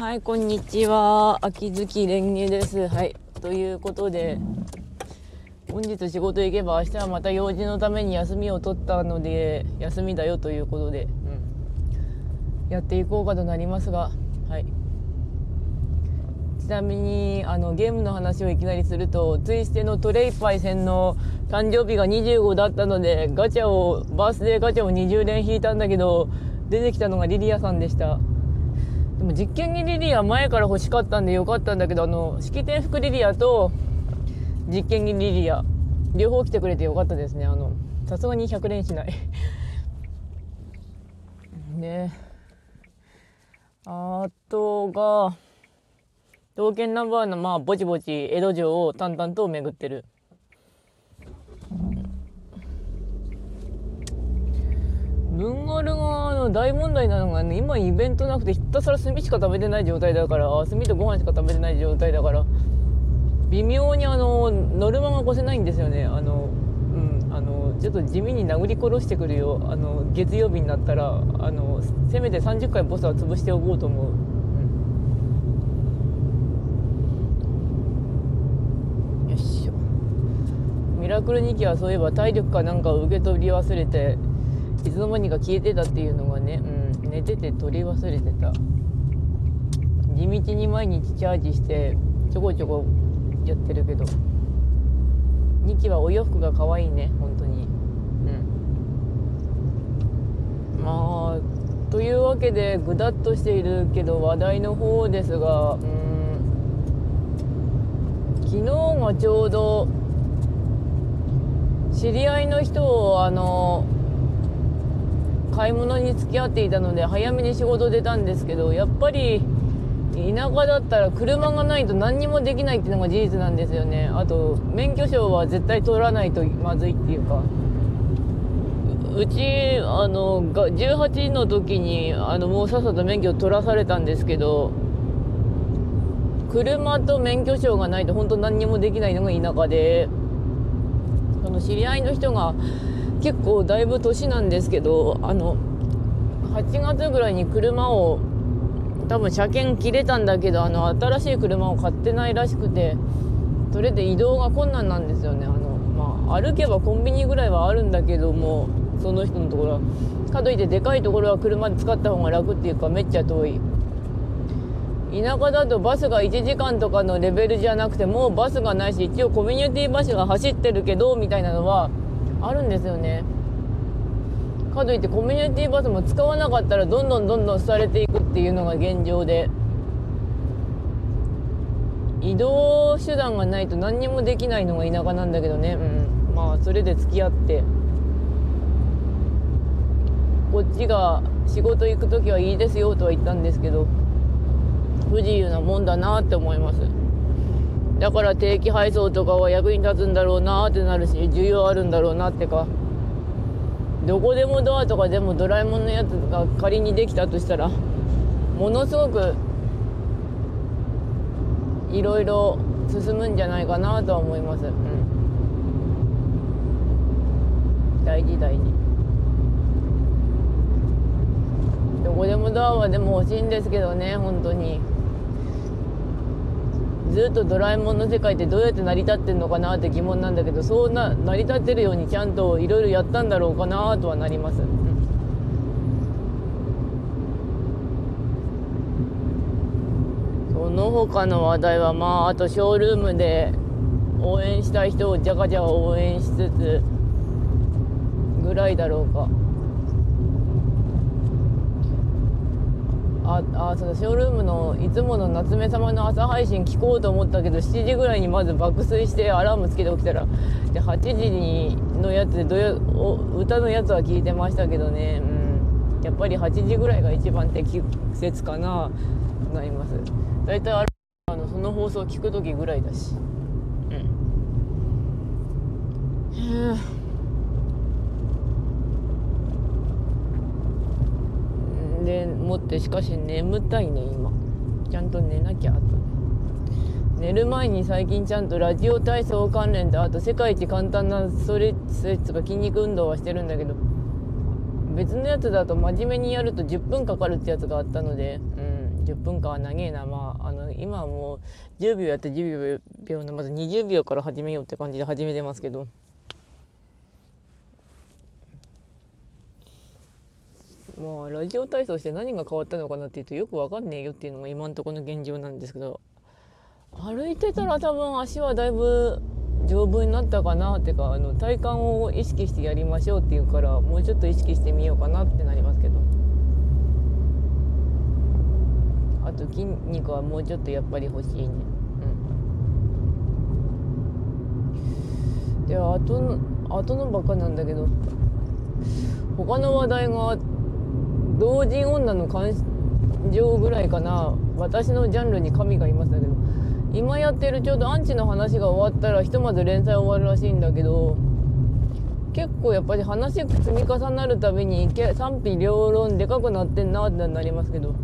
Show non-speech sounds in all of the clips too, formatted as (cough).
はい、こんにちは。秋月蓮華です。はい。ということで、本日仕事行けば明日はまた用事のために休みを取ったので、休みだよということで、うん、やっていこうかとなりますが、はい。ちなみに、あの、ゲームの話をいきなりすると、ツイステのトレイパイ戦の誕生日が25だったので、ガチャを、バースデーガチャを20連引いたんだけど、出てきたのがリリアさんでした。でも実験にリリア前から欲しかったんでよかったんだけど、あの、式典服リリアと実験にリリア、両方来てくれてよかったですね。あの、さすがに100連しない (laughs) ねあとが、刀剣ナンバーのまあぼちぼち江戸城を淡々と巡ってる。文アルがの大問題なのが、ね、今イベントなくてひたすら炭しか食べてない状態だから炭とご飯しか食べてない状態だから微妙にあのノルマが越せないんですよね。あのうんあのちょっと地味に殴り殺してくるよあの月曜日になったらあのせめて30回ボスは潰しておこうと思う。よいしょ。ミラクル2期はそういえば体力かなんかを受け取り忘れていつの間にか消えてたっていうのがね、うん、寝てて取り忘れてた。地道に毎日チャージしてちょこちょこやってるけど。2期はお洋服が可愛いね本当に。うん。まあというわけでぐだっとしているけど話題の方ですがうん。昨日がちょうど知り合いの人をあの買い物に付き合っていたので早めに仕事出たんですけどやっぱり田舎だったら車がないと何にもできないっていうのが事実なんですよね。あと免許証は絶対取らないとまずいっていうか。うちあの18の時にあのもうさっさと免許取らされたんですけど車と免許証がないと本当何にもできないのが田舎でその知り合いの人が結構だいぶ年なんですけどあの8月ぐらいに車を多分車検切れたんだけどあの新しい車を買ってないらしくてそれで移動が困難なんですよね。あの、まあ、歩けばコンビニぐらいはあるんだけどもその人のところは。かといってでかいところは車で使った方が楽っていうかめっちゃ遠い。田舎だとバスが1時間とかのレベルじゃなくてもうバスがないし一応コミュニティバスが走ってるけどみたいなのはあるんですよね。かといってコミュニティバスも使わなかったらどんどんどんどん廃れていくっていうのが現状で。移動手段がないと何にもできないのが田舎なんだけどね。うん。まあそれで付き合って。こっちが仕事行く時はいいですよとは言ったんですけど不自由なもんだなって思います。だから定期配送とかは役に立つんだろうなってなるし需要あるんだろうなってか。どこでもドアとかでもドラえもんのやつが仮にできたとしたらものすごくいろいろ進むんじゃないかなとは思います、うん、大事大事。どこでもドアはでも欲しいんですけどね本当に。ずっとドラえもんの世界ってどうやって成り立ってんのかなって疑問なんだけどそうな成り立ってるようにちゃんといろいろやったんだろうかなとはなります。その他の話題はまああとショールームで応援したい人をじゃかじゃか応援しつつぐらいだろうか。ああそのショールームのいつもの夏目様の朝配信聞こうと思ったけど7時ぐらいにまず爆睡してアラームつけて起きたらで8時にのやつでどや歌のやつは聞いてましたけどね、うん、やっぱり8時ぐらいが一番適切かななります。大体あのその放送聞く時ぐらいだし。うん。でもってしかし眠たいね今。ちゃんと寝なきゃと。寝る前に最近ちゃんとラジオ体操関連とあと世界一簡単なストレッチとか筋肉運動はしてるんだけど別のやつだと真面目にやると10分かかるってやつがあったので、うん、10分間は長えな。まああの今はもう10秒やって10秒のまず20秒から始めようって感じで始めてますけど。まあラジオ体操して何が変わったのかなっていうとよくわかんねえよっていうのが今んところの現状なんですけど歩いてたら多分足はだいぶ丈夫になったかなっていうかあの体幹を意識してやりましょうっていうからもうちょっと意識してみようかなってなりますけど。あと筋肉はもうちょっとやっぱり欲しいね。うん。であとのあとのばっかなんだけど他の話題が同人女の感情ぐらいかな。私のジャンルに神がいますだけど。今やってるちょうどアンチの話が終わったらひとまず連載終わるらしいんだけど。結構やっぱり話積み重なるたびに賛否両論でかくなってんなってなりますけど。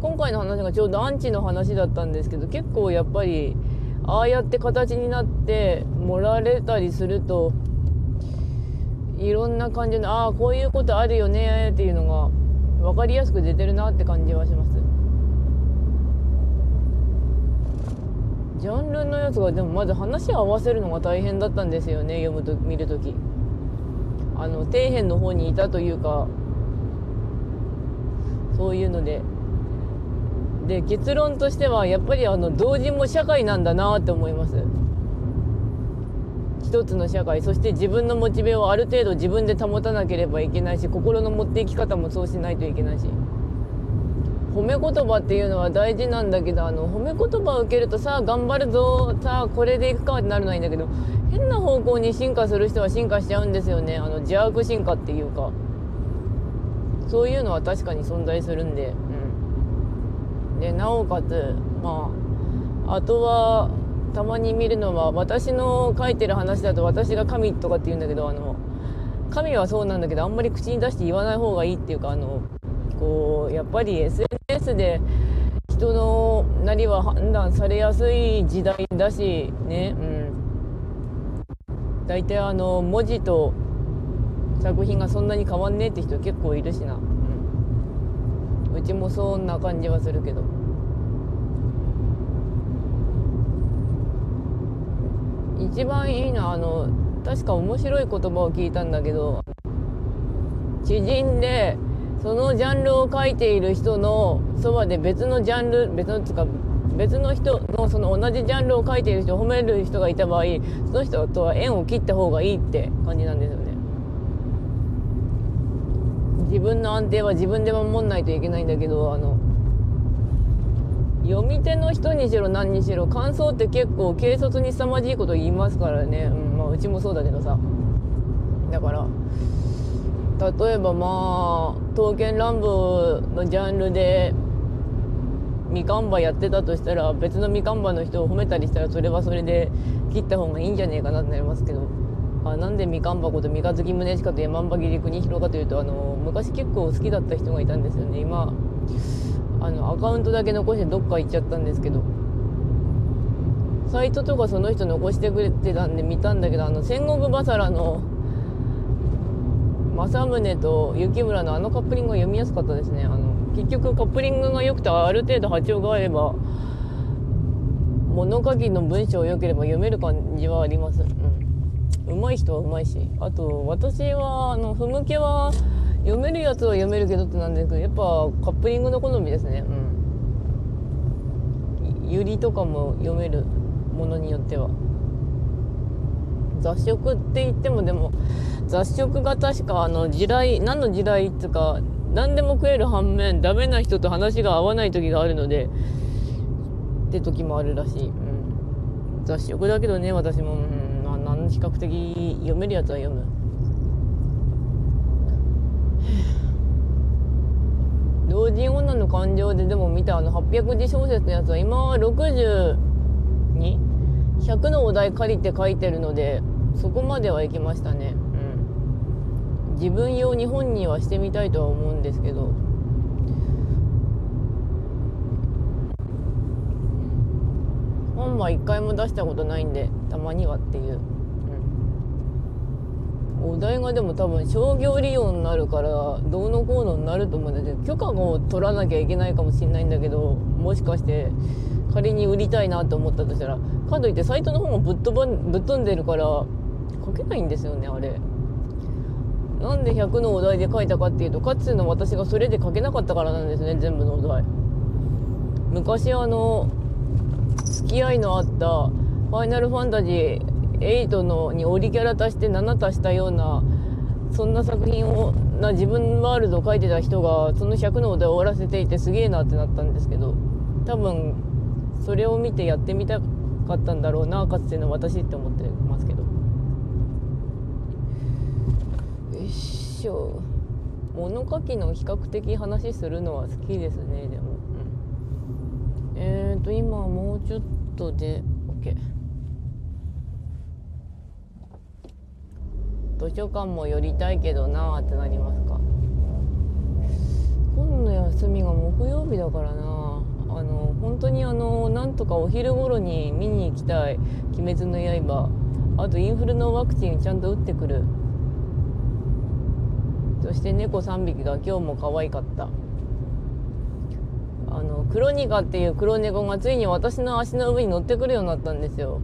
今回の話がちょうどアンチの話だったんですけど結構やっぱりああやって形になって盛られたりするといろんな感じのああこういうことあるよねっていうのが分かりやすく出てるなって感じはします。ジャンルのやつがでもまず話を合わせるのが大変だったんですよね読むと見るとき。あの底辺の方にいたというかそういうので。で結論としてはやっぱりあの同人も社会なんだなって思います。一つの社会そして自分のモチベをある程度自分で保たなければいけないし心の持っていき方もそうしないといけないし。褒め言葉っていうのは大事なんだけどあの褒め言葉を受けるとさあ頑張るぞさあこれでいくかってなるのはいいんだけど変な方向に進化する人は進化しちゃうんですよね。あの自悪進化っていうか。そういうのは確かに存在するんで、うん、でなおかつまああとはたまに見るのは私の書いてる話だと私が神とかって言うんだけどあの神はそうなんだけどあんまり口に出して言わない方がいいっていうかあのこうやっぱり SNS で人のなりは判断されやすい時代だしねうん。大体あの文字と作品がそんなに変わんねえって人結構いるしな、うん、うちもそんな感じはするけど。一番いいのはあの確か面白い言葉を聞いたんだけど知人でそのジャンルを書いている人のそばで別のジャンル別のつか別の人のその同じジャンルを書いている人を褒める人がいた場合その人とは縁を切った方がいいって感じなんですよね。自分の安定は自分で守んないといけないんだけどあの読み手の人にしろ何にしろ感想って結構軽率に凄まじいこと言いますからね、うんまあ、うちもそうだけどさ。だから例えばまあ刀剣乱舞のジャンルでみかんばやってたとしたら別のみかんばの人を褒めたりしたらそれはそれで切った方がいいんじゃねえかなってなりますけど。あなんでみかんばこと三日月宗近と山姥切国広かというとあの昔結構好きだった人がいたんですよね。今あのアカウントだけ残してどっか行っちゃったんですけど。サイトとかその人残してくれてたんで見たんだけどあの戦国バサラの政宗と雪村のあのカップリングが読みやすかったですね。あの結局カップリングが良くてある程度波長があれば物書きの文章を良ければ読める感じはあります、うん、上手い人は上手いし。あと私はあの不向けは読めるやつは読めるけどってなんですけどやっぱカップリングの好みですね。うん。ゆりとかも読めるものによっては。雑食って言ってもでも雑食が確かあの地雷何の地雷っていうか何でも食える反面ダメな人と話が合わない時があるのでって時もあるらしい、うん、雑食だけどね私も、うん、まあ、比較的読めるやつは読む。同人女の感情ででも見たあの800字小説のやつは今は60に100のお題借りて書いてるのでそこまでは行きましたね。うん。自分用に本にはしてみたいとは思うんですけど。本は一回も出したことないんでたまにはっていう、お題がでも多分商業利用になるからどうのこうのになると思うんだけど許可を取らなきゃいけないかもしれないんだけどもしかして仮に売りたいなと思ったとしたらかといってサイトの方もぶっ飛ばぶっ飛んでるから書けないんですよねあれ。なんで100のお題で書いたかっていうとかつての私がそれで書けなかったからなんですね全部のお題。昔あの付き合いのあった「ファイナルファンタジー8のにオリキャラ足して7足したようなそんな作品をな自分ワールドを書いてた人がその100のお題を終わらせていてすげえなってなったんですけど多分それを見てやってみたかったんだろうなかつての私って思ってますけど。よいしょ。物書きの比較的話するのは好きですねでも、うん、えっ、ー、と今もうちょっとで OK 図書館も寄りたいけどなーってなりますか。今度休みが木曜日だからなあの本当にあのなんとかお昼頃に見に行きたい「鬼滅の刃」あとインフルのワクチンちゃんと打ってくる。そして猫3匹が今日も可愛かった。あのクロニカっていう黒猫がついに私の足の上に乗ってくるようになったんですよ。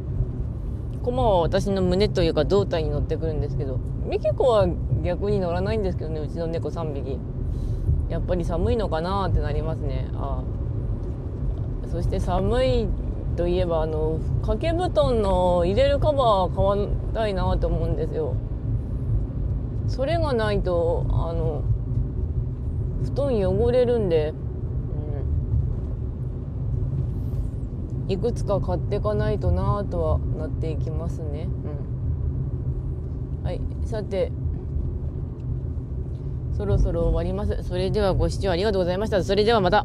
コマは私の胸というか胴体に乗ってくるんですけどミキコは逆に乗らないんですけどねうちの猫3匹。やっぱり寒いのかなってなりますね。ああ。そして寒いといえばあの掛け布団の入れるカバー買わたいなと思うんですよ。それがないとあの布団汚れるんで、うん、いくつか買っていかないとなぁとはなっていきますね、うん、はい。さて。そろそろ終わります。それではご視聴ありがとうございました。それではまた。